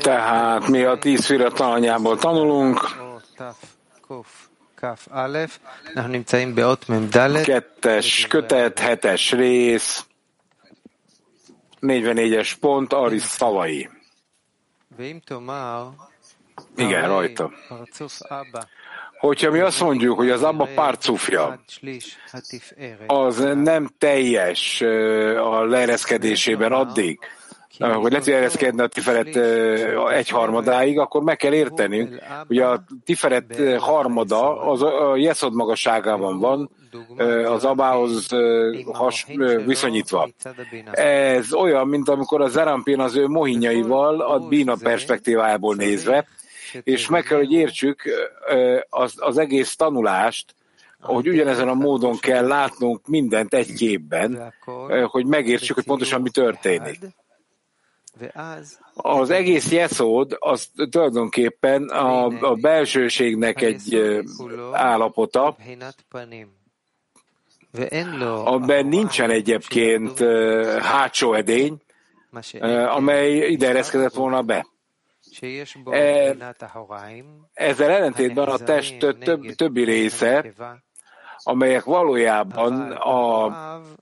Tehát mi a tíz fira tananyából tanulunk. Kettes kötet, hetes rész, 44-es pont, Aris szavai. Igen, rajta. Hogyha mi azt mondjuk, hogy az Abba párcufja, az nem teljes a leereszkedésében addig, hogy lehet, hogy ereszkedne a Tiferet egyharmadáig, akkor meg kell értenünk, hogy a Tiferet harmada az a Jeszod magasságában van, az abához has, viszonyítva. Ez olyan, mint amikor a Zerampin az ő mohinjaival a Bína perspektívájából nézve, és meg kell, hogy értsük az, az egész tanulást, hogy ugyanezen a módon kell látnunk mindent egy képben, hogy megértsük, hogy pontosan mi történik. Az egész jeszód az tulajdonképpen a, a belsőségnek egy állapota, abban nincsen egyébként hátsó edény, amely ide ereszkedett volna be. Ezzel ellentétben a test több, többi része, amelyek valójában a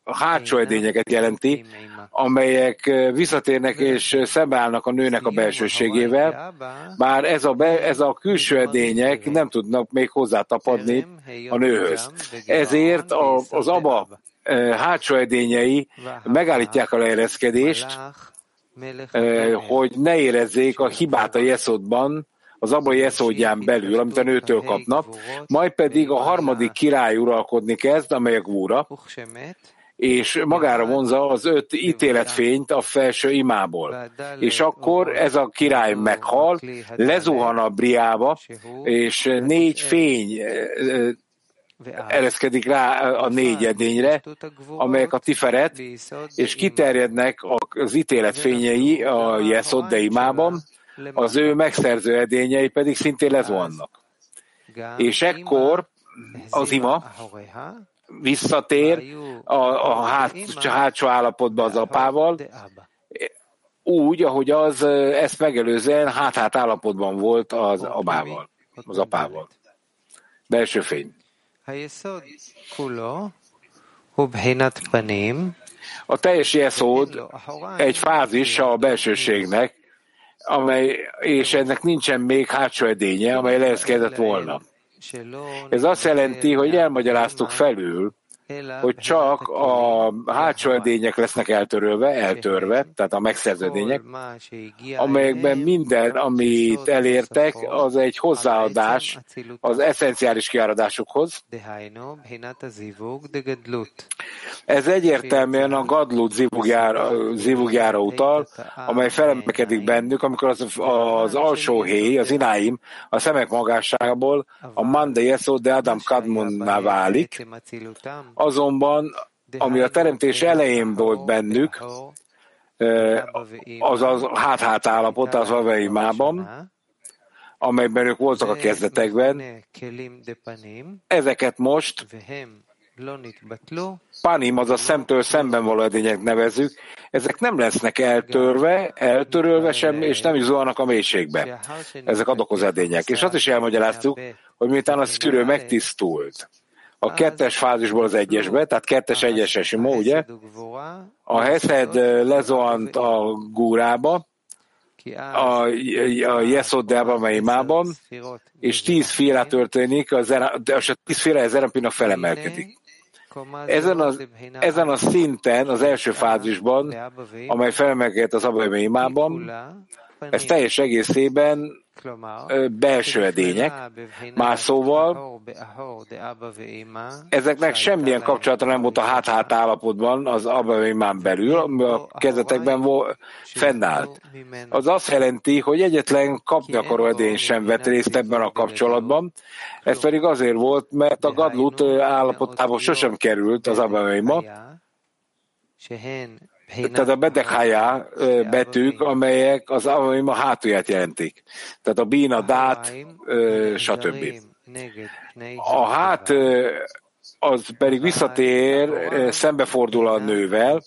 hátsó edényeket jelenti, amelyek visszatérnek és szembeállnak a nőnek a belsőségével, bár ez a, be, ez a külső edények nem tudnak még hozzátapadni a nőhöz. Ezért a, az aba hátsó edényei megállítják a leereszkedést, hogy ne érezzék a hibát a jeszodban, az abba jeszódján belül, amit a nőtől kapnak, majd pedig a harmadik király uralkodni kezd, amely a gúra, és magára vonza az öt ítéletfényt a felső imából. És akkor ez a király meghal, lezuhan a briába, és négy fény ereszkedik rá a négy edényre, amelyek a tiferet, és kiterjednek az ítélet fényei a Jeszod de imában, az ő megszerző edényei pedig szintén lezuhannak. És ekkor az ima visszatér a, a hát, hátsó állapotba az apával, úgy, ahogy az ezt megelőzően hát-hát állapotban volt az abával, az apával. Belső fény. A teljes jeszód egy fázis a belsőségnek, amely, és ennek nincsen még hátsó edénye, amely leeszkedett volna. Ez azt jelenti, hogy elmagyaráztuk felül, hogy csak a hátsó edények lesznek eltörölve, eltörve, tehát a megszerződények, amelyekben minden, amit elértek, az egy hozzáadás az eszenciális kiáradásokhoz. Ez egyértelműen a gadlut zivugjára, zivugjára utal, amely felemelkedik bennük, amikor az, az alsó héj, az ináim, a szemek magasságából a mande yesod de Adam kadmunná válik, Azonban, ami a teremtés elején volt bennük, az az hát-hát állapot az aveimában, amelyben ők voltak a kezdetekben, ezeket most panim, az a szemtől szemben való edények nevezük, ezek nem lesznek eltörve, eltörölve sem, és nem is zuhannak a mélységbe. Ezek adokoz edények. És azt is elmagyaráztuk, hogy miután a szűrő megtisztult, a kettes fázisból az egyesbe, tehát kettes egyes simó, ugye? A Heszed lezoant a gúrába, a, a Jeszoddában, mely imában, és tíz féle történik, az, a tíz féle Zerapinak felemelkedik. Ezen a, ezen a szinten, az első fázisban, amely felemelkedett az Abba imában, ez teljes egészében belső edények. Más szóval, ezeknek semmilyen kapcsolata nem volt a hát-hát állapotban az Abba belül, ami a kezdetekben fennállt. Az azt jelenti, hogy egyetlen kapni akaró edény sem vett részt ebben a kapcsolatban, ez pedig azért volt, mert a Gadlut állapotából sosem került az Abba tehát a bedekhájá betűk, amelyek az a hátulját jelentik. Tehát a bína, dát, stb. A hát az pedig visszatér, szembefordul a nővel,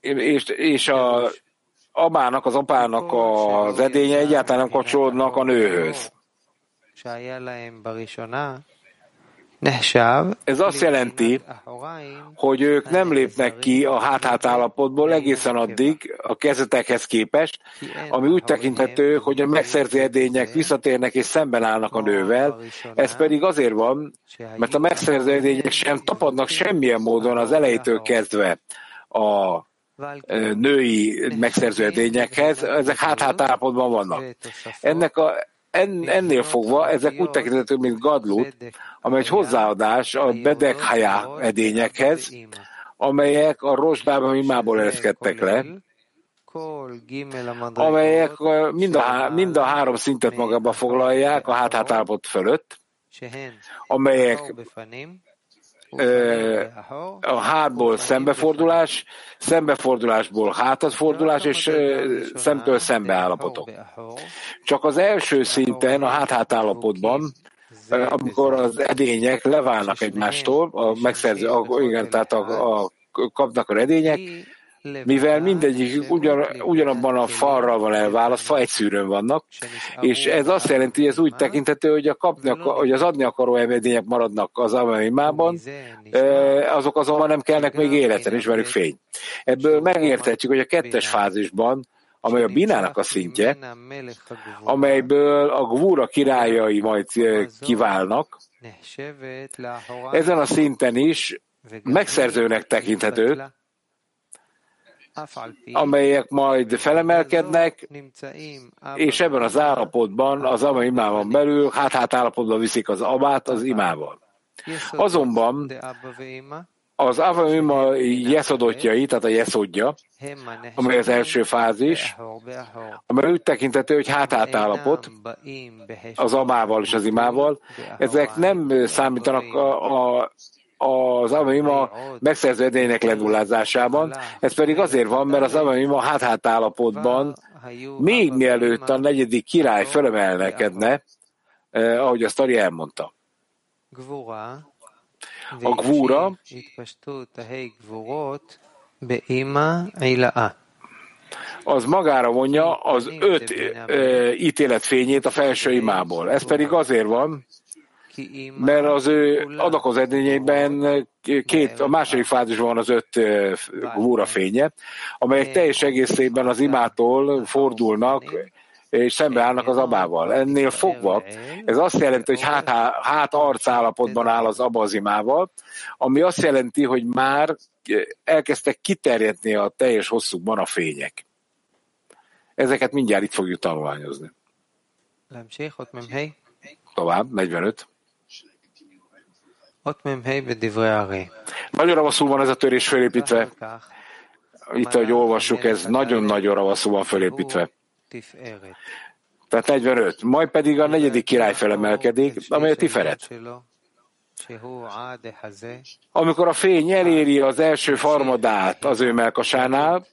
és, és a abának, az apának az edénye egyáltalán nem kapcsolódnak a nőhöz. Ez azt jelenti, hogy ők nem lépnek ki a hát-hát állapotból egészen addig a kezetekhez képest, ami úgy tekinthető, hogy a megszerző edények visszatérnek és szemben állnak a nővel. Ez pedig azért van, mert a megszerző edények sem tapadnak semmilyen módon az elejétől kezdve a női megszerző edényekhez, ezek hát-hát állapotban vannak. Ennek a en, ennél fogva ezek úgy tekintetők, mint gadlut, amely egy hozzáadás a bedekhaja edényekhez, amelyek a rozsdában imából ereszkedtek le, amelyek mind a, mind a három szintet magába foglalják a hát-hát állapot fölött, amelyek a hátból szembefordulás, szembefordulásból hátadfordulás és szemtől szembe állapotok. Csak az első szinten, a hát-hát állapotban, amikor az edények leválnak egymástól, a megszerző, igen, tehát a, a, kapnak a edények, mivel mindegyik ugyan, ugyanabban a falral van elválasztva, egy szűrőn vannak, és ez azt jelenti, hogy ez úgy tekintető, hogy, a kapni, hogy az adni akaró eredmények maradnak az amimában, azok azonban nem kellnek még életen, ismerjük fény. Ebből megértetjük, hogy a kettes fázisban, amely a binának a szintje, amelyből a gvúra királyai majd kiválnak, ezen a szinten is megszerzőnek tekinthetők, amelyek majd felemelkednek, és ebben az állapotban, az ama imában belül, hát-hát állapotban viszik az abát az imával. Azonban az Avamima jeszodotjai, tehát a jeszodja, amely az első fázis, amely úgy tekintető, hogy hát-hát állapot, az amával és az imával, ezek nem számítanak a, a az Amima megszerző edények lenullázásában. Ez pedig azért van, mert az Amima hát-hát állapotban még mielőtt a negyedik király fölemelnekedne, eh, ahogy a sztori elmondta. A gvúra az magára vonja az öt e, ítéletfényét a felső imából. Ez pedig azért van, mert az ő adakozedényeiben két, a második fázisban van az öt gúra fénye, amelyek teljes egészében az imától fordulnak, és szembeállnak az abával. Ennél fogva, ez azt jelenti, hogy hát, hát arcállapotban áll az aba az imával, ami azt jelenti, hogy már elkezdtek kiterjedni a teljes hosszukban a fények. Ezeket mindjárt itt fogjuk tanulmányozni. Tovább, 45. Nagyon ravaszul van ez a törés felépítve. Itt, ahogy olvassuk, ez nagyon-nagyon ravaszul van felépítve. Tehát 45. Majd pedig a negyedik király felemelkedik, amely a Tiferet. Amikor a fény eléri az első farmadát az ő melkasánál,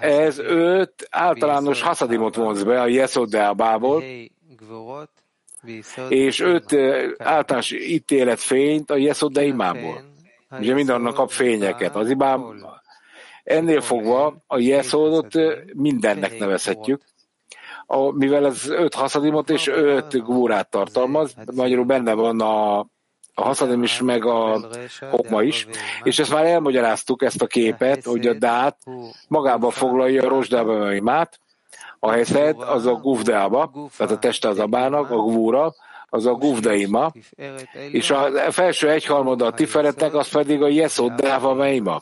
ez őt általános haszadimot vonz be a Jeszodeábából, és öt általános ítéletfényt a Yesod de imámból. Ugye mindennek kap fényeket. Az imám ennél fogva a Yesodot mindennek nevezhetjük, a, mivel ez öt haszadimot és öt gúrát tartalmaz, magyarul benne van a, a haszadim is, meg a okma is, és ezt már elmagyaráztuk, ezt a képet, hogy a dát magába foglalja a rozsdába imát, a heszed az a guvdeába, tehát a teste az abának, a gvúra, az a guvdeima, és a felső egyharmada a tiferetnek, az pedig a jeszodáva meima.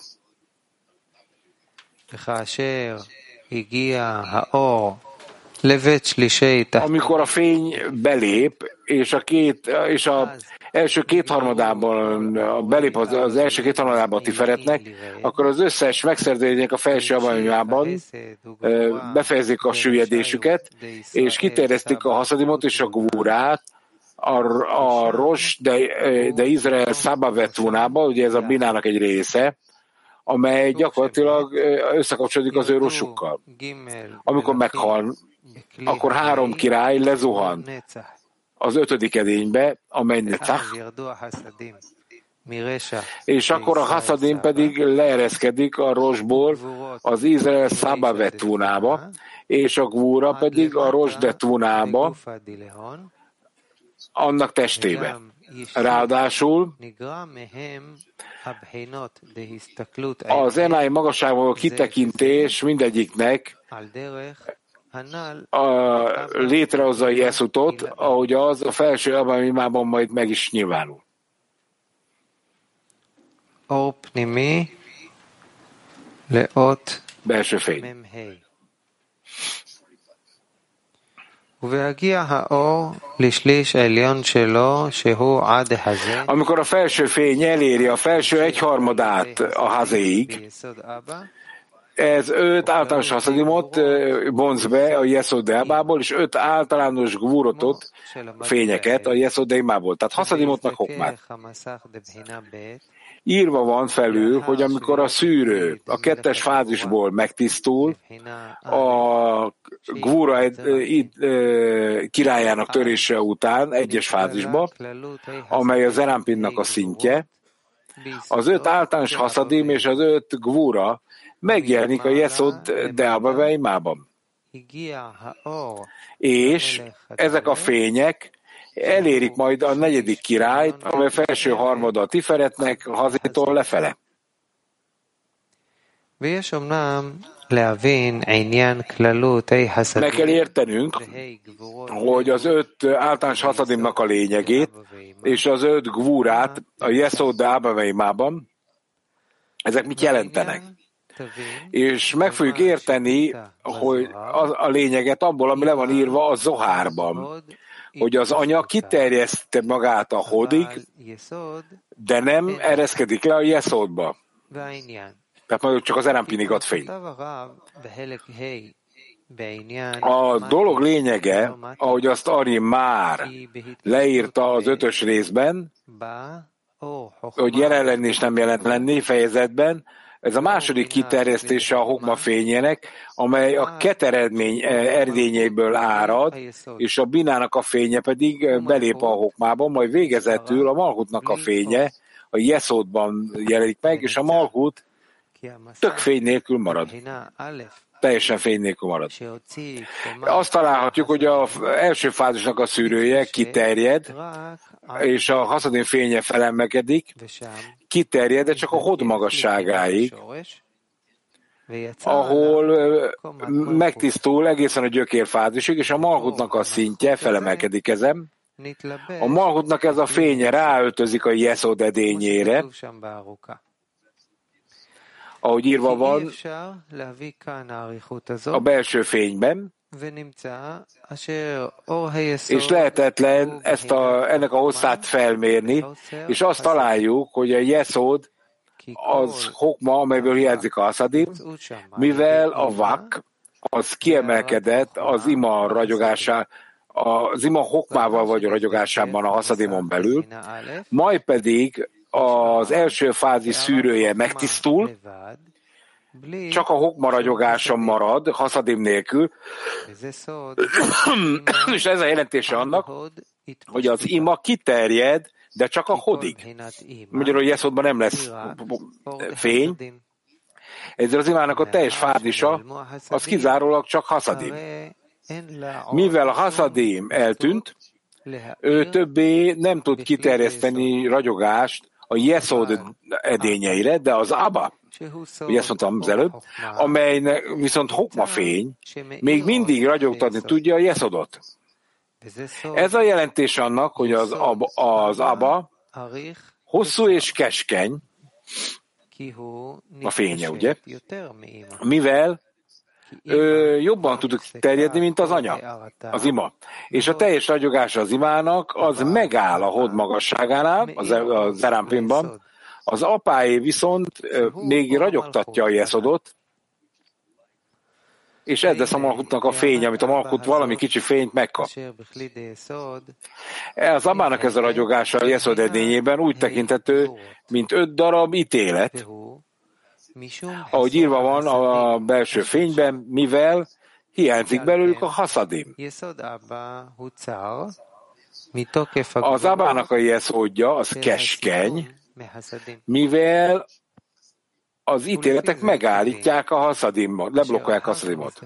Amikor a fény belép, és a két, és a első kétharmadában belép az, az első kétharmadában a tiferetnek, akkor az összes megszerződések a felső abanyában befejezik a süllyedésüket, és kiterjesztik a haszadimot és a gúrát, a, a Ros de, de Izrael Szabavetúnába, ugye ez a binának egy része, amely gyakorlatilag összekapcsolódik az ő rosukkal. Amikor meghal, akkor három király lezuhan az ötödik edénybe, amely Netzach, és akkor a haszadim pedig leereszkedik a rosból az Izrael Szabavetúnába, és a gvúra pedig a Rosdetúnába, annak testébe. Ráadásul az enái magasságból kitekintés mindegyiknek a létrehozza a Jeszutot, ahogy az a felső abamimában majd meg is nyilvánul. Belső fény. Amikor a felső fény eléri a felső egyharmadát a hazéig, ez öt általános haszadimot vonz be a Yesodebából, és öt általános gvurotot, fényeket a Yesodeimából. Tehát haszadimotnak hokmát. Írva van felül, hogy amikor a szűrő a kettes fázisból megtisztul, a Gvura királyának törése után egyes fázisba, amely a Zerampinnak a szintje, az öt általános haszadim és az öt Gvura megjelenik a Yesod Deaba Veimában. És ezek a fények elérik majd a negyedik királyt, amely felső harmada a Tiferetnek, hazétól lefele. Meg kell értenünk, hogy az öt általános haszadimnak a lényegét, és az öt gvúrát a Yesod de Abaveimában, ezek mit jelentenek? És meg fogjuk érteni, hogy a, a lényeget abból, ami le van írva a Zohárban, hogy az anya kiterjeszte magát a hodig, de nem ereszkedik le a jeszódba. Tehát majd csak az erampinig ad fény. A dolog lényege, ahogy azt Ari már leírta az ötös részben, hogy jelen lenni és nem jelent lenni fejezetben, ez a második kiterjesztése a hokma fényének, amely a keteredmény erdényéből árad, és a binának a fénye pedig belép a hokmába, majd végezetül a malhutnak a fénye a jeszódban jelenik meg, és a malhut tök fény nélkül marad teljesen fény nélkül marad. Azt találhatjuk, hogy az első fázisnak a szűrője kiterjed, és a haszadén fénye felemelkedik, kiterjed, de csak a hod magasságáig, ahol megtisztul egészen a gyökérfázisig, és a malhutnak a szintje felemelkedik ezen. A malhutnak ez a fénye ráöltözik a jeszod edényére, ahogy írva van a belső fényben, és lehetetlen ezt a, ennek a hosszát felmérni, és azt találjuk, hogy a Yesod az hokma, amelyből hiányzik a aszadim, mivel a vak az kiemelkedett az ima ragyogásá, az ima hokmával vagy ragyogásában a haszadimon belül, majd pedig az első fázis szűrője megtisztul, csak a hokmaragyogása marad, haszadim nélkül, és ez a jelentése annak, hogy az ima kiterjed, de csak a hodig. Magyarul Jeszodban nem lesz fény, ezzel az imának a teljes fázisa, az kizárólag csak haszadim. Mivel a haszadim eltűnt, ő többé nem tud kiterjeszteni ragyogást a Yesod edényeire, de az Abba, ugye ezt mondtam az előbb, amely viszont hokma fény, még mindig ragyogtatni tudja a Yesodot. Ez a jelentés annak, hogy az, ab, az Abba hosszú és keskeny, a fénye, ugye? Mivel ő jobban tud terjedni, mint az anya, az ima. És a teljes ragyogása az imának, az megáll a hod magasságánál, az, a zerámpinban, az apáé viszont még ragyogtatja a jeszodot, és ez lesz a malkutnak a fény, amit a malkut valami kicsi fényt megkap. Az abának ez a ragyogása a jeszod edényében úgy tekintető, mint öt darab ítélet, ahogy írva van a belső fényben, mivel hiányzik belőlük a haszadim. Az abának a jeszódja, az keskeny, mivel az ítéletek megállítják a haszadimot, leblokkolják a haszadimot.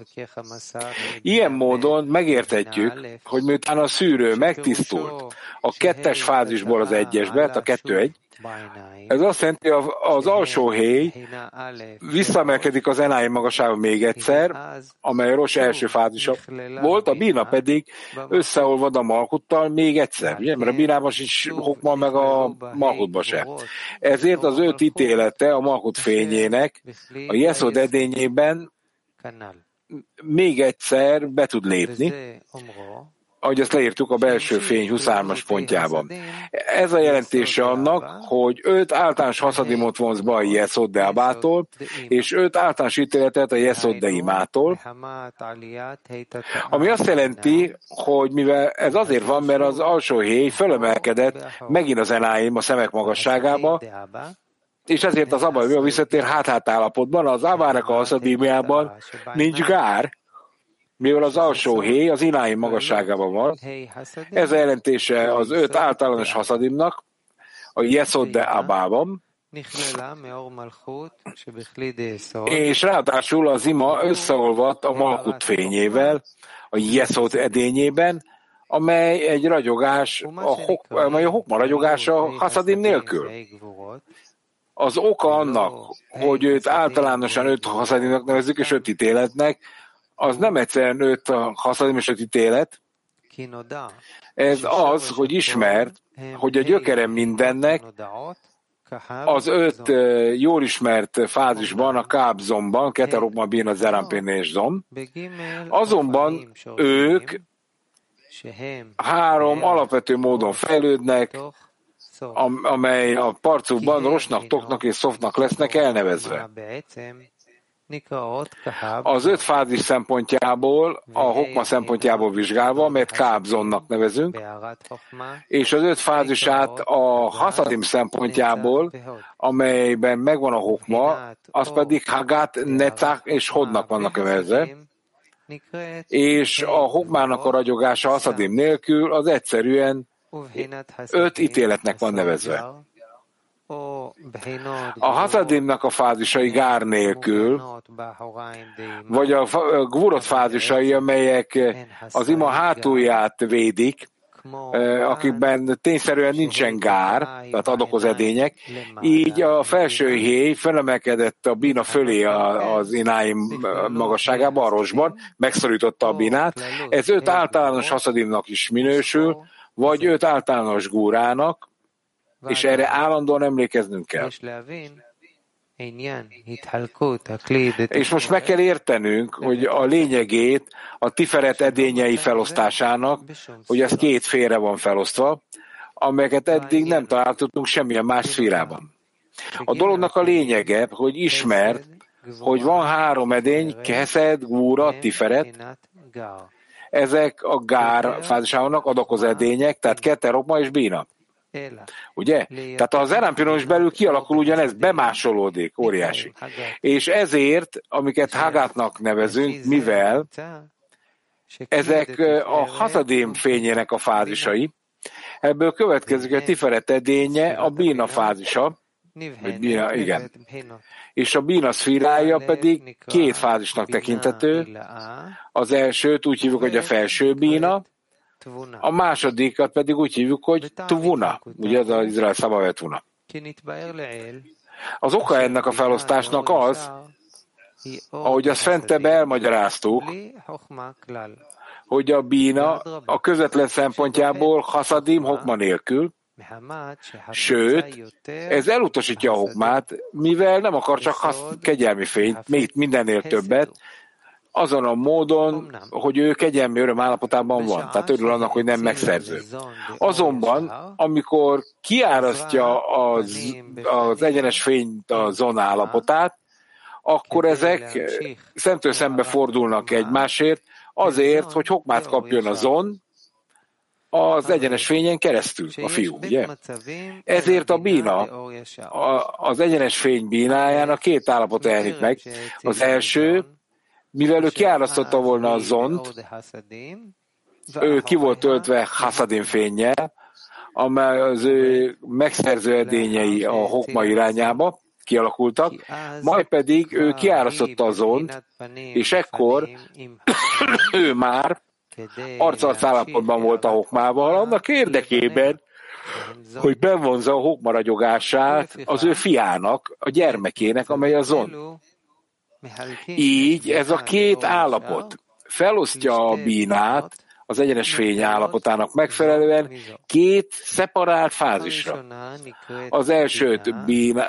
Ilyen módon megértetjük, hogy miután a szűrő megtisztult a kettes fázisból az egyesbe, a kettő egy, ez azt jelenti, hogy az alsó héj visszamelkedik az enáim magasába még egyszer, amely a Ros első fázisa volt, a bína pedig összeolvad a malkuttal még egyszer, ugye? mert a bínában sincs hokma meg a malkutba se. Ezért az öt ítélete a malkut fényének a Jeszod edényében még egyszer be tud lépni, ahogy ezt leírtuk a belső fény 23-as pontjában. Ez a jelentése annak, hogy öt általános haszadimot vonz be a Jeszodeabától, és öt általános ítéletet a Jeszodeimától, ami azt jelenti, hogy mivel ez azért van, mert az alsó héj fölemelkedett megint az enáim a szemek magasságába, és ezért az abban visszatér hát-hát állapotban, az avának a haszadímiában nincs gár, mivel az alsó héj az ináim magasságában van. Ez a jelentése az öt általános haszadimnak, a Yesod de Abában, és ráadásul az ima összeolvadt a Malkut fényével, a Yesod edényében, amely egy ragyogás, a hok, amely a hokma ragyogása haszadim nélkül. Az oka annak, hogy őt általánosan öt haszadimnak nevezzük, és öt ítéletnek, az nem egyszerűen öt a öt ítélet, ez az, hogy ismert, hogy a gyökerem mindennek. az öt jól ismert fázisban, a kábzomban, keterokban bín a zerampén és zom, azonban ők három alapvető módon fejlődnek, amely a parcukban rosnak, toknak és szofnak lesznek elnevezve. Az öt fázis szempontjából, a hokma szempontjából vizsgálva, amelyet kábzonnak nevezünk, és az öt fázisát a haszadim szempontjából, amelyben megvan a hokma, az pedig hagát, necák és hodnak vannak nevezve, és a hokmának a ragyogása haszadim nélkül az egyszerűen öt ítéletnek van nevezve. A hazadimnak a fázisai gár nélkül, vagy a gvurot fázisai, amelyek az ima hátulját védik, akikben tényszerűen nincsen gár, tehát adokoz edények, így a felső héj felemelkedett a bína fölé az ináim magasságába, a rosban, megszorította a bínát. Ez öt általános haszadimnak is minősül, vagy öt általános gúrának, és erre állandóan emlékeznünk kell. És most meg kell értenünk, hogy a lényegét a tiferet edényei felosztásának, hogy ez két félre van felosztva, amelyeket eddig nem találtunk semmilyen más szférában. A dolognak a lényege, hogy ismert, hogy van három edény, keszed, gúra, tiferet, ezek a gár fázisának adakoz edények, tehát ketter, rokma és bína. Ugye? Tehát az elámpionos belül kialakul ugyanez, bemásolódik, óriási. És ezért, amiket Hagátnak nevezünk, mivel ezek a hazadém fényének a fázisai, ebből következik a Tiferet edénye, a bína fázisa, vagy bína, igen. És a bína szfírája pedig két fázisnak tekintető. Az elsőt úgy hívjuk, hogy a felső bína, a másodikat pedig úgy hívjuk, hogy tuvuna, ugye az az Izrael szavavetuna. Az oka ennek a felosztásnak az, ahogy azt fentebb elmagyaráztuk, hogy a bína a közvetlen szempontjából haszadim hokma nélkül, Sőt, ez elutasítja a hokmát, mivel nem akar csak hasz, kegyelmi fényt, még mindennél többet, azon a módon, hogy ő kegyelmi öröm állapotában van, tehát örül annak, hogy nem megszerző. Azonban, amikor kiárasztja az, az egyenes fényt a zon állapotát, akkor ezek szemtől szembe fordulnak egymásért, azért, hogy hokmát kapjon a zon, az egyenes fényen keresztül, a fiú, ugye? Ezért a bína, az egyenes fény bínájának két állapot elnik meg. Az első, mivel ő kiárasztotta volna a zont, ő ki volt töltve Hasadim fényjel, amely az ő megszerző edényei a hokma irányába kialakultak, majd pedig ő kiárasztotta azon, és ekkor ő már arcarc állapotban volt a hokmával, annak érdekében, hogy bevonza a hokma ragyogását az ő fiának, a gyermekének, amely azon. Így ez a két állapot felosztja a bínát az egyenes fény állapotának megfelelően két szeparált fázisra. Az elsőt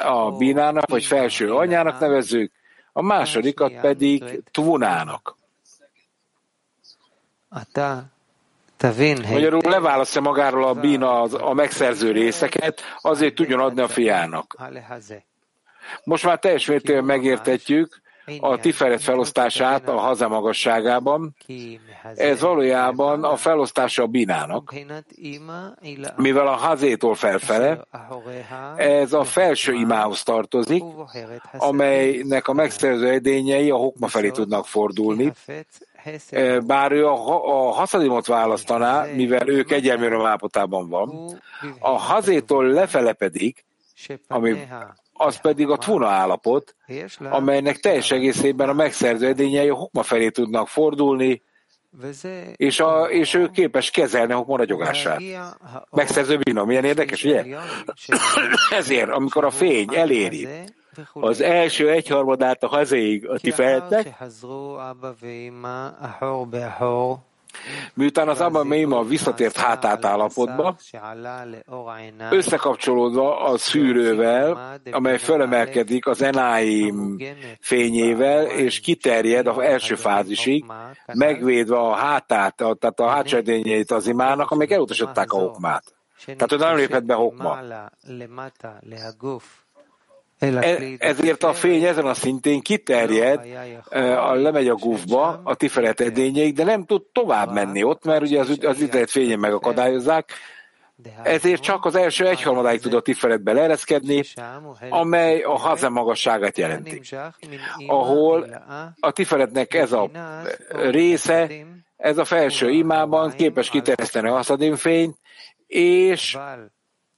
a bínának, vagy felső anyának nevezzük, a másodikat pedig tvunának. Magyarul leválasztja magáról a bína a megszerző részeket, azért tudjon adni a fiának. Most már teljes mértékben megértetjük, a tiferet felosztását a haza magasságában. Ez valójában a felosztása a binának, mivel a hazétól felfele, ez a felső imához tartozik, amelynek a megszerző edényei a hokma felé tudnak fordulni, bár ő a, a haszadimot választaná, mivel ők egyelműről állapotában van, a hazétól lefele pedig, ami az pedig a tvuna állapot, amelynek teljes egészében a megszerző edényei a hokma felé tudnak fordulni, és, a, és ő képes kezelni a hokma ragyogását. Megszerző bina, milyen érdekes, ugye? Ezért, amikor a fény eléri az első egyharmadát a hazéig a tifeletnek, Miután az Abba Meima visszatért hátát állapotba, összekapcsolódva a szűrővel, amely fölemelkedik az Enáim fényével, és kiterjed az első fázisig, megvédve a hátát, tehát a hátsó az imának, amelyek elutasították a hokmát. Tehát ő nem lépett be hokma. E, ezért a fény ezen a szintén kiterjed, a, lemegy a gufba, a tiferet edényeig, de nem tud tovább menni ott, mert ugye az, az internet fényen megakadályozzák, ezért csak az első egyharmadáig tud a tiferetbe leereszkedni, amely a haza magasságát jelenti. Ahol a tiferetnek ez a része, ez a felső imában képes kiterjeszteni a haszadin fényt, és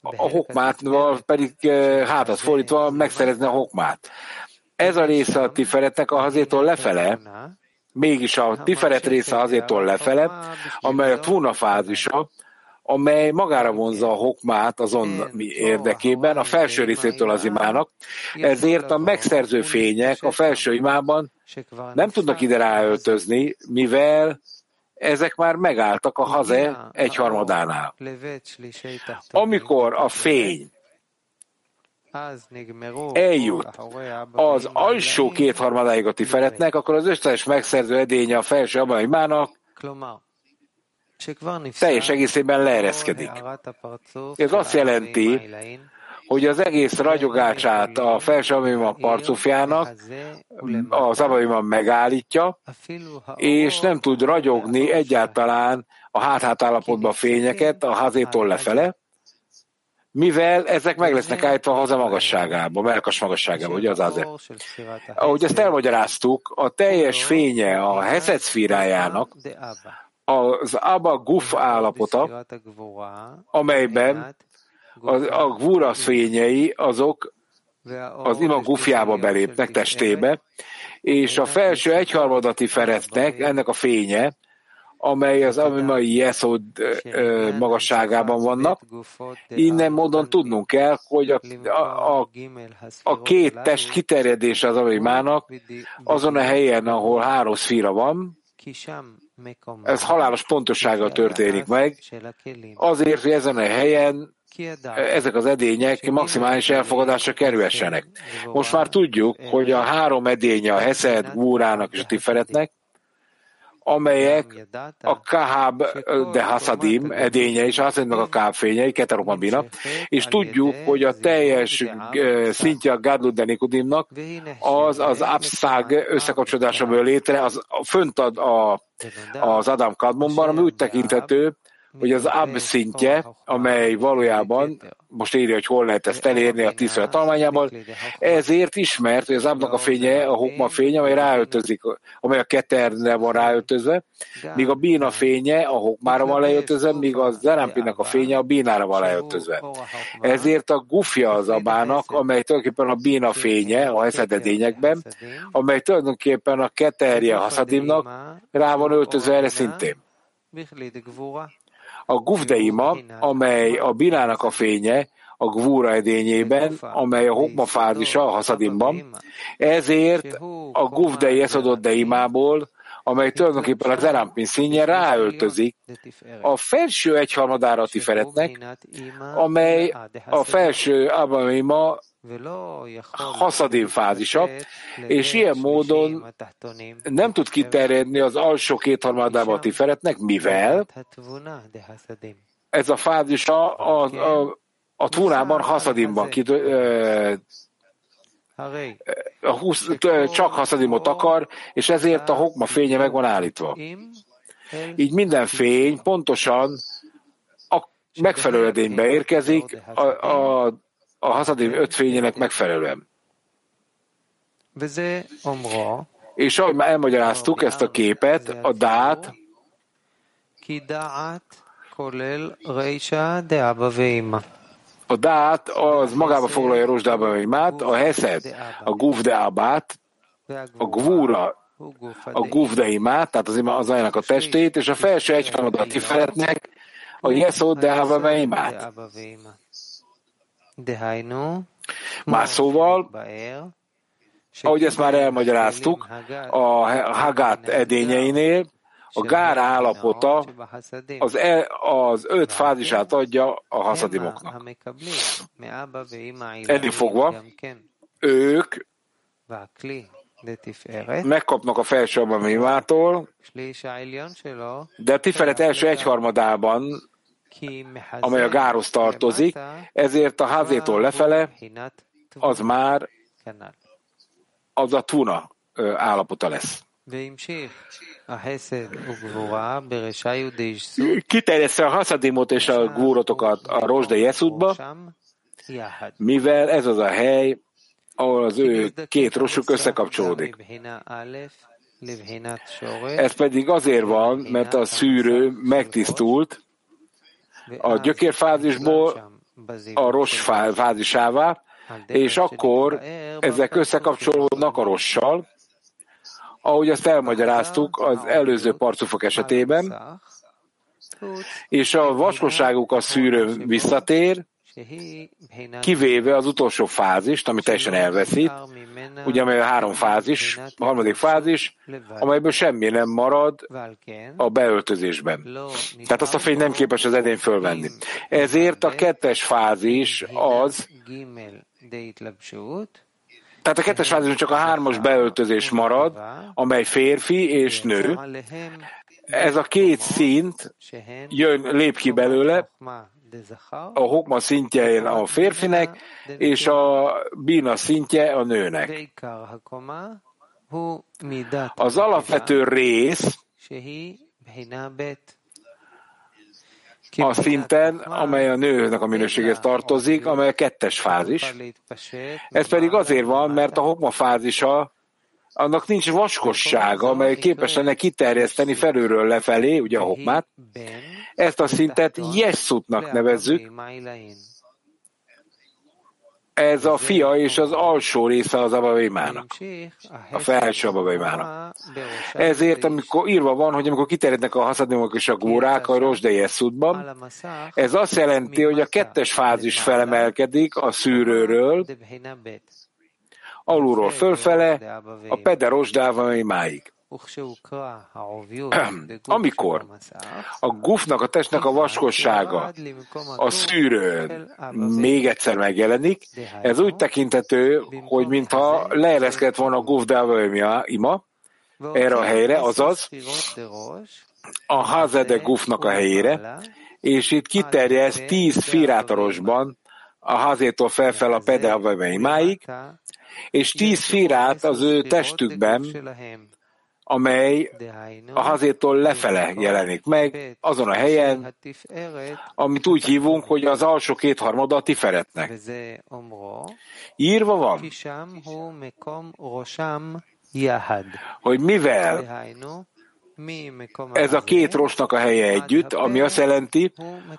a hokmát, pedig eh, hátat fordítva megszerezni a hokmát. Ez a része a tiferetnek a hazétól lefele, mégis a tiferet része hazétól lefele, amely a tvuna fázisa, amely magára vonza a hokmát azon érdekében, a felső részétől az imának, ezért a megszerző fények a felső imában nem tudnak ide ráöltözni, mivel ezek már megálltak a haze egyharmadánál. Amikor a fény eljut az alsó kétharmadáig a tiferetnek, akkor az összes megszerző edénye a felső abban teljes egészében leereszkedik. Ez azt jelenti, hogy az egész ragyogácsát a felső a parcufjának az abajima megállítja, és nem tud ragyogni egyáltalán a hát-hát állapotban fényeket a hazétól lefele, mivel ezek meg lesznek állítva a haza magasságába, melkas magasságába, ugye az azért. Ahogy ezt elmagyaráztuk, a teljes fénye a Hesed szfírájának az Abba Guf állapota, amelyben a, a gvurasz fényei azok az ima gufjába belépnek testébe, és a felső egyharmadati feretnek ennek a fénye, amely az amimai jeszód magasságában vannak. Innen módon tudnunk kell, hogy a, a, a, két test kiterjedése az amimának azon a helyen, ahol három szfíra van, ez halálos pontossággal történik meg, azért, hogy ezen a helyen ezek az edények maximális elfogadásra kerülhessenek. Most már tudjuk, hogy a három edénye a Hesed, Gúrának és a Tiferetnek, amelyek a Kahab de Hasadim edénye és mondjuk a Kahab fényei, Keteromabina, és tudjuk, hogy a teljes szintje a Gadlud de Nikodimnak az az abszág összekapcsolódása létre, az fönt ad a, az Adam Kadmonban, ami úgy tekinthető, hogy az ab szintje, amely valójában, most írja, hogy hol lehet ezt elérni a tíz talmányából, ezért ismert, hogy az abnak a fénye, a hokma fénye, amely ráöltözik, amely a keterne van ráöltözve, míg a bína fénye a hokmára van leöltözve, míg a zerámpinak a fénye a bínára van leöltözve. Ezért a gufja az abának, amely tulajdonképpen a bína fénye a heszededényekben, amely tulajdonképpen a keterje haszadimnak rá van öltözve erre szintén. A gufdeima, amely a binának a fénye, a gvúra edényében, amely a hokma fázisa a haszadimban, ezért a gufdei eszadott deimából, amely tulajdonképpen az Erampin színje ráöltözik a felső egyharmadára tiferetnek, amely a felső Abamima haszadin fázisa, és ilyen módon nem tud kiterjedni az alsó kétharmadába a tiferetnek, mivel ez a fázisa a, a, a tvunában, haszadimban ki, a 20, csak haszadimot akar, és ezért a hokma fénye meg van állítva. Így minden fény pontosan a megfelelő edénybe érkezik, a, a, a haszadim öt fényének megfelelően. És ahogy már elmagyaráztuk ezt a képet, a dát, a dát az magába foglalja Rosdába Imát, a Heszed, a Guvdeabát, a Gvúra, a Guvdeimát, tehát az, az ajnak a testét, és a felső egyharmadat kifeletnek a Jeszod Deava Imát. Más szóval, ahogy ezt már elmagyaráztuk, a Hagát edényeinél a gár állapota az, e, az öt fázisát adja a haszadimoknak. Ennél fogva, ők megkapnak a felső abamimától, de a Tiferet első egyharmadában, amely a gáros tartozik, ezért a házétól lefele az már az a tuna állapota lesz. Kiterjesztve a haszadimot és a gúrotokat a Rosde Jeszudba, mivel ez az a hely, ahol az ő két rosuk összekapcsolódik. Ez pedig azért van, mert a szűrő megtisztult a gyökérfázisból a rossz fázisává, és akkor ezek összekapcsolódnak a rossal, ahogy azt elmagyaráztuk az előző parcufok esetében, és a vaskosságuk a szűrő visszatér, kivéve az utolsó fázist, ami teljesen elveszít, ugye amely a három fázis, a harmadik fázis, amelyből semmi nem marad a beöltözésben. Tehát azt a fény nem képes az edény fölvenni. Ezért a kettes fázis az, tehát a kettes fázison csak a hármas beöltözés marad, amely férfi és nő. Ez a két szint jön, lép ki belőle, a hokma szintje a férfinek, és a bina szintje a nőnek. Az alapvető rész a szinten, amely a nőnek a minőséghez tartozik, amely a kettes fázis. Ez pedig azért van, mert a hokma fázisa annak nincs vaskossága, amely képes lenne kiterjeszteni felülről lefelé, ugye a hokmát. Ezt a szintet Jessutnak nevezzük, ez a fia és az alsó része az abavémának, a felső abavémának. Ezért, amikor írva van, hogy amikor kiterjednek a haszadimok és a górák a Rosdei Eszudban, ez azt jelenti, hogy a kettes fázis felemelkedik a szűrőről, alulról fölfele, a Peder Rosdávaimáig. Amikor a gufnak, a testnek a vaskossága a szűrőn még egyszer megjelenik, ez úgy tekintető, hogy mintha leereszkedett volna a guf ima erre a helyre, azaz a hazede gufnak a helyére, és itt kiterjesz tíz firátorosban a hazétól felfel a pedeavaimáig, és tíz firát az ő testükben amely a hazétól lefele jelenik meg, azon a helyen, amit úgy hívunk, hogy az alsó kétharmada a tiferetnek. Írva van, hogy mivel ez a két rosnak a helye együtt, ami azt jelenti,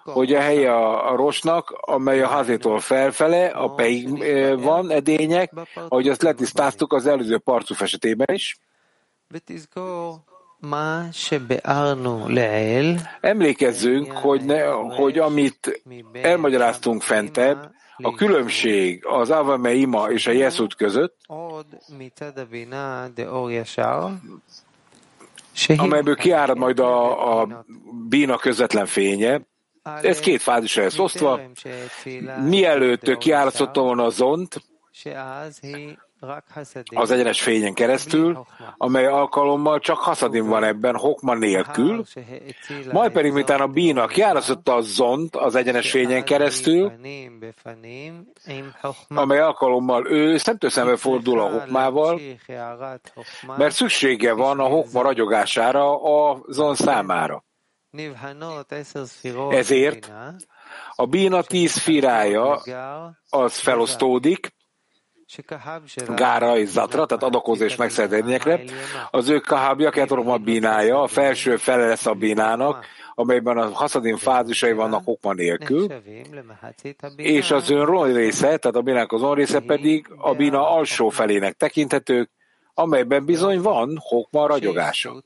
hogy a helye a rosnak, amely a hazétól felfele, a peig eh, van edények, ahogy azt letisztáztuk az előző parcuf esetében is. Emlékezzünk, hogy, ne, hogy amit elmagyaráztunk fentebb, a különbség az Avame Ima és a Jeszút között, amelyből kiárad majd a, a bína közvetlen fénye, ez két fázisra lesz osztva. Mielőtt kiárasztotta volna a zont, az egyenes fényen keresztül, amely alkalommal csak haszadim van ebben, hokma nélkül, majd pedig miután a bína kiárasztotta a zont az egyenes fényen keresztül, amely alkalommal ő szemtől szembe fordul a hokmával, mert szüksége van a hokma ragyogására a zon számára. Ezért a bína tíz firája az felosztódik, Gára és Zatra, tehát adakozó és megszerződényekre. Az ő kahábja, Ketorma bínája, a felső fele lesz a bínának, amelyben a haszadin fázisai vannak okma nélkül, és az ön része, tehát a bínának az része pedig a bína alsó felének tekinthetők, amelyben bizony van hokma ragyogása.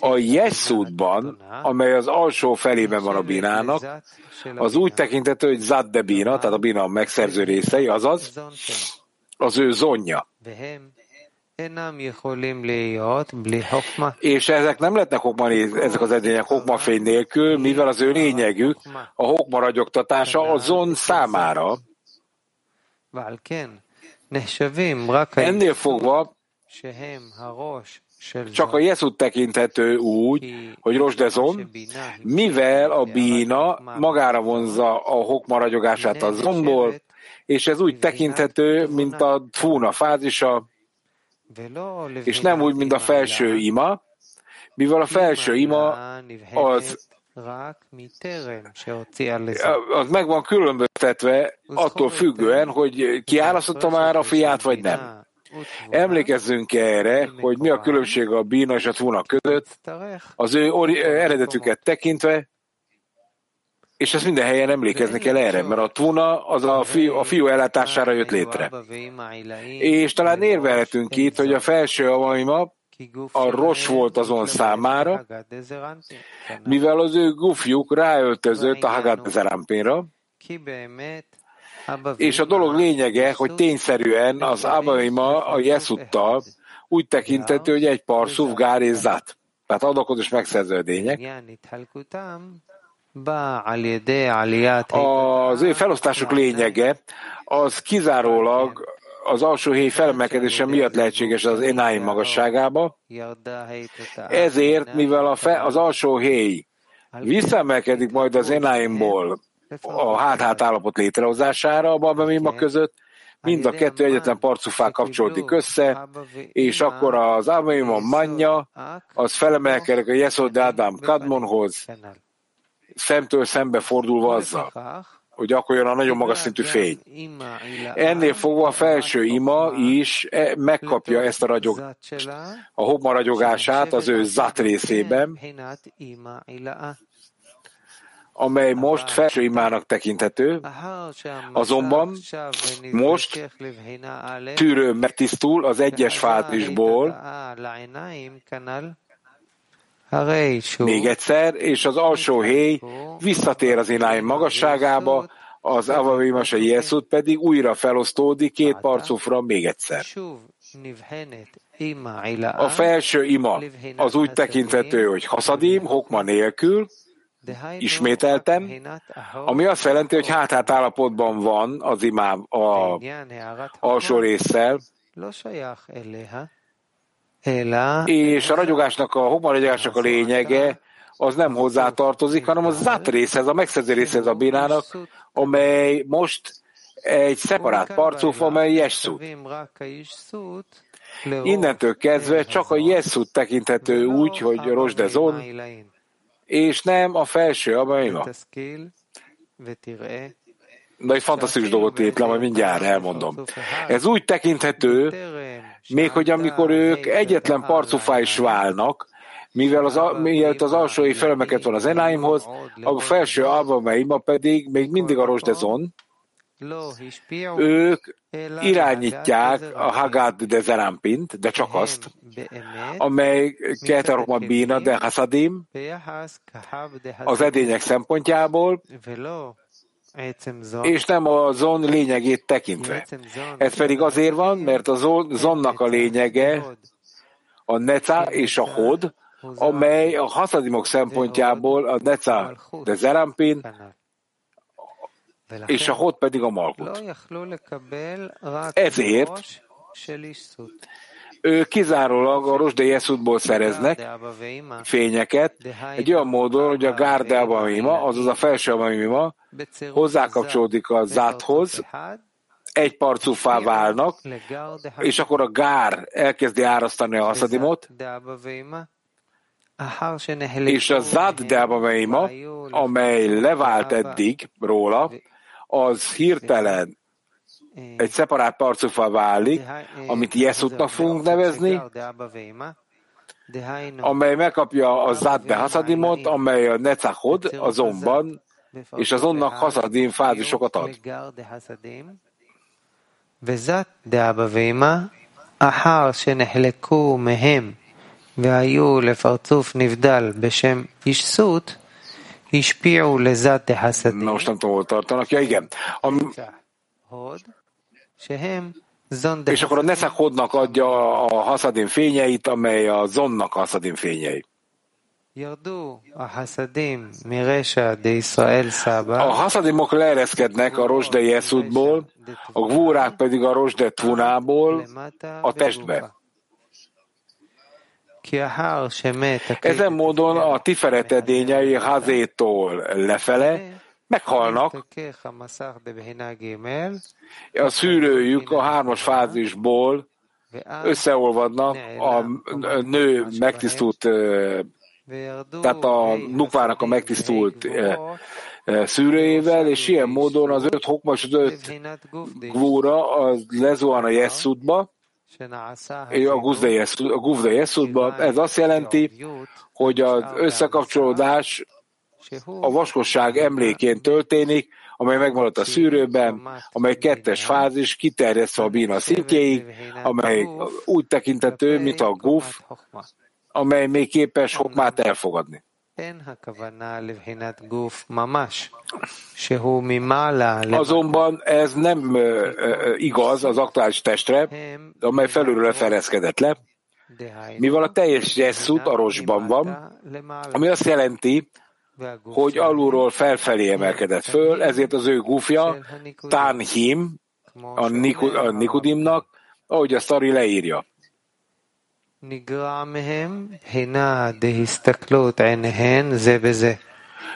A Jeszútban, amely az alsó felében van a bínának, az úgy tekintető, hogy Zad de bína, tehát a bína a megszerző részei, azaz az ő zonja. És ezek nem lehetnek hokma, ezek az edények hokmafény nélkül, mivel az ő lényegük a hokma ragyogtatása a zon számára. Ennél fogva csak a Jeszut tekinthető úgy, hogy Rosdezon, mivel a bína magára vonza a hokma ragyogását a zomból, és ez úgy tekinthető, mint a fúna fázisa, és nem úgy, mint a felső ima, mivel a felső ima az az meg van különböztetve attól függően, hogy kiálasztotta már a fiát, vagy nem. Emlékezzünk erre, hogy mi a különbség a bína és a tvuna között, az ő eredetüket tekintve, és ezt minden helyen emlékezni kell erre, mert a tvuna az a fiú, a fiú ellátására jött létre. És talán érvelhetünk itt, hogy a felső avaima a ros volt azon számára, mivel az ő gufjuk ráöltözött a Hagad Zerampénra, és a dolog lényege, hogy tényszerűen az Abaima a Jeszuttal úgy tekintető, hogy egy parsuf, gár és zat. Tehát adakozós megszerződények. Az ő felosztásuk lényege az kizárólag az alsó héj felemelkedése miatt lehetséges az Enáim magasságába. Ezért, mivel a fe, az alsó héj visszaemelkedik majd az Enáimból a hát-hát állapot létrehozására a babamima között, mind a kettő egyetlen parcufá kapcsolódik össze, és akkor az Abamima manya, az felemelkedik a Yesod Adam Kadmonhoz, szemtől szembe fordulva azzal, hogy akkor jön a nagyon magas szintű fény. Ennél fogva a felső ima is e, megkapja ezt a ragyog, a hobma ragyogását az ő zat részében, amely most felső imának tekinthető, azonban most tűrő megtisztul az egyes fázisból, még egyszer, és az alsó héj visszatér az ináim magasságába, az Avavimas a Jeszút pedig újra felosztódik két parcufra még egyszer. A felső ima az úgy tekinthető, hogy haszadim, hokma nélkül, ismételtem, ami azt jelenti, hogy hát-hát állapotban van az imám a alsó résszel, és a ragyogásnak, a homaragyogásnak a lényege az nem hozzá tartozik, hanem a zát részhez, a megszerző részhez a bénának, amely most egy szeparát parcuf, amely Jessut. Innentől kezdve csak a Jeszut tekinthető úgy, hogy Rosdezon, és nem a felső Abaima. De egy fantasztikus dolgot írt le, majd mindjárt elmondom. Ez úgy tekinthető, még hogy amikor ők egyetlen parcufá is válnak, mivel az, mielőtt az alsói felemeket van az Enáimhoz, a felső albameima pedig még mindig a Rosdezon, ők irányítják a Hagad de Zerampint, de csak azt, amely Keterokma Bina de Hasadim az edények szempontjából, és nem a zon lényegét tekintve. Ez pedig azért van, mert a zonnak a lényege a neca és a hod, amely a haszadimok szempontjából a neca de zerampin, és a hod pedig a malkut. Ezért ő kizárólag a Rosde Jeszudból szereznek fényeket, egy olyan módon, hogy a Gárde Abamima, azaz a felső Abamima hozzákapcsolódik a Záthoz, egy parcúfá válnak, és akkor a Gár elkezdi árasztani a haszadimot, és a Abamima, amely levált eddig róla, az hirtelen egy szeparát parcufa válik, amit Jeszutnak fogunk nevezni, amely megkapja a Zadbe Hasadimot, amely a Necachod, azonban, és azonnak Hasadim fázisokat ad. וזת דאבא ואמא, אחר שנחלקו מהם והיו לפרצוף נבדל בשם איש mostantól tartanak. Ja, igen. Am... És akkor a Neszakodnak adja a haszadin fényeit, amely a zonnak haszadin fényei. A haszadimok leereszkednek a rozsde Jeszudból, a gvórák pedig a rozsde Tvunából a testbe. Ezen módon a tiferet edényei hazétól lefele meghalnak, a szűrőjük a hármas fázisból összeolvadnak a nő megtisztult, tehát a nukvának a megtisztult szűrőjével, és ilyen módon az öt hokmas, az öt gvóra az lezuhan a Jesszudba, a Guvda Jesszudba. Ez azt jelenti, hogy az összekapcsolódás a vaskosság emlékén történik, amely megmaradt a szűrőben, amely kettes fázis kiterjesztve a bína szintjéig, amely úgy tekintető, mint a guf, amely még képes hokmát elfogadni. Azonban ez nem igaz az aktuális testre, amely felülről lefelezkedett le, mivel a teljes jesszút a rosban van, ami azt jelenti, hogy alulról felfelé emelkedett föl, ezért az ő gufja Tánhim, a, Nikodimnak, ahogy a sztori leírja.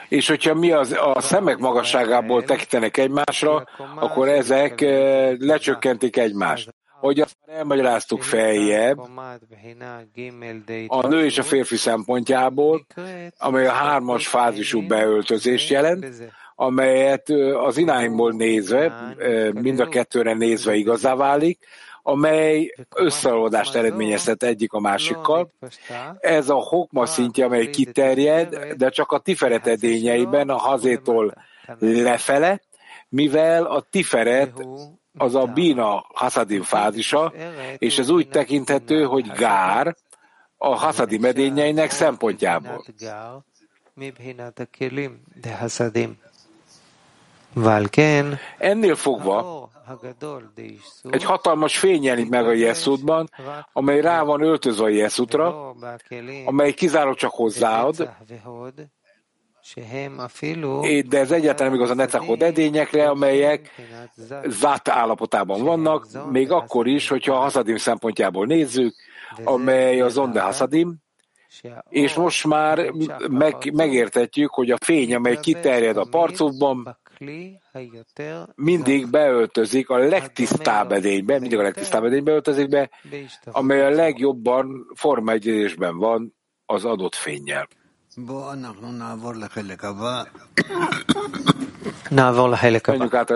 És hogyha mi az, a szemek magasságából tekintenek egymásra, akkor ezek lecsökkentik egymást. Hogy azt elmagyaráztuk feljebb, a nő és a férfi szempontjából, amely a hármas fázisú beöltözést jelent, amelyet az ináimból nézve, mind a kettőre nézve igazá válik, amely összeolvadást eredményezhet egyik a másikkal. Ez a hokma szintje, amely kiterjed, de csak a tiferet edényeiben, a hazétól lefele, mivel a tiferet az a Bina Hasadim fázisa, és ez úgy tekinthető, hogy Gár a Hasadim edényeinek szempontjából. Ennél fogva egy hatalmas fény jelenik meg a Jeszudban, amely rá van öltözve a Jeszutra, amely kizárólag csak hozzáad, de ez egyáltalán nem igaz a netachod edényekre, amelyek zát állapotában vannak, még akkor is, hogyha a hasadim szempontjából nézzük, amely az onde hasadim, és most már meg, megértetjük, hogy a fény, amely kiterjed a parcokban, mindig beöltözik a legtisztább edénybe, mindig a legtisztább edénybe öltözik be, amely a legjobban formaegyezésben van az adott fényjel. Menjünk át a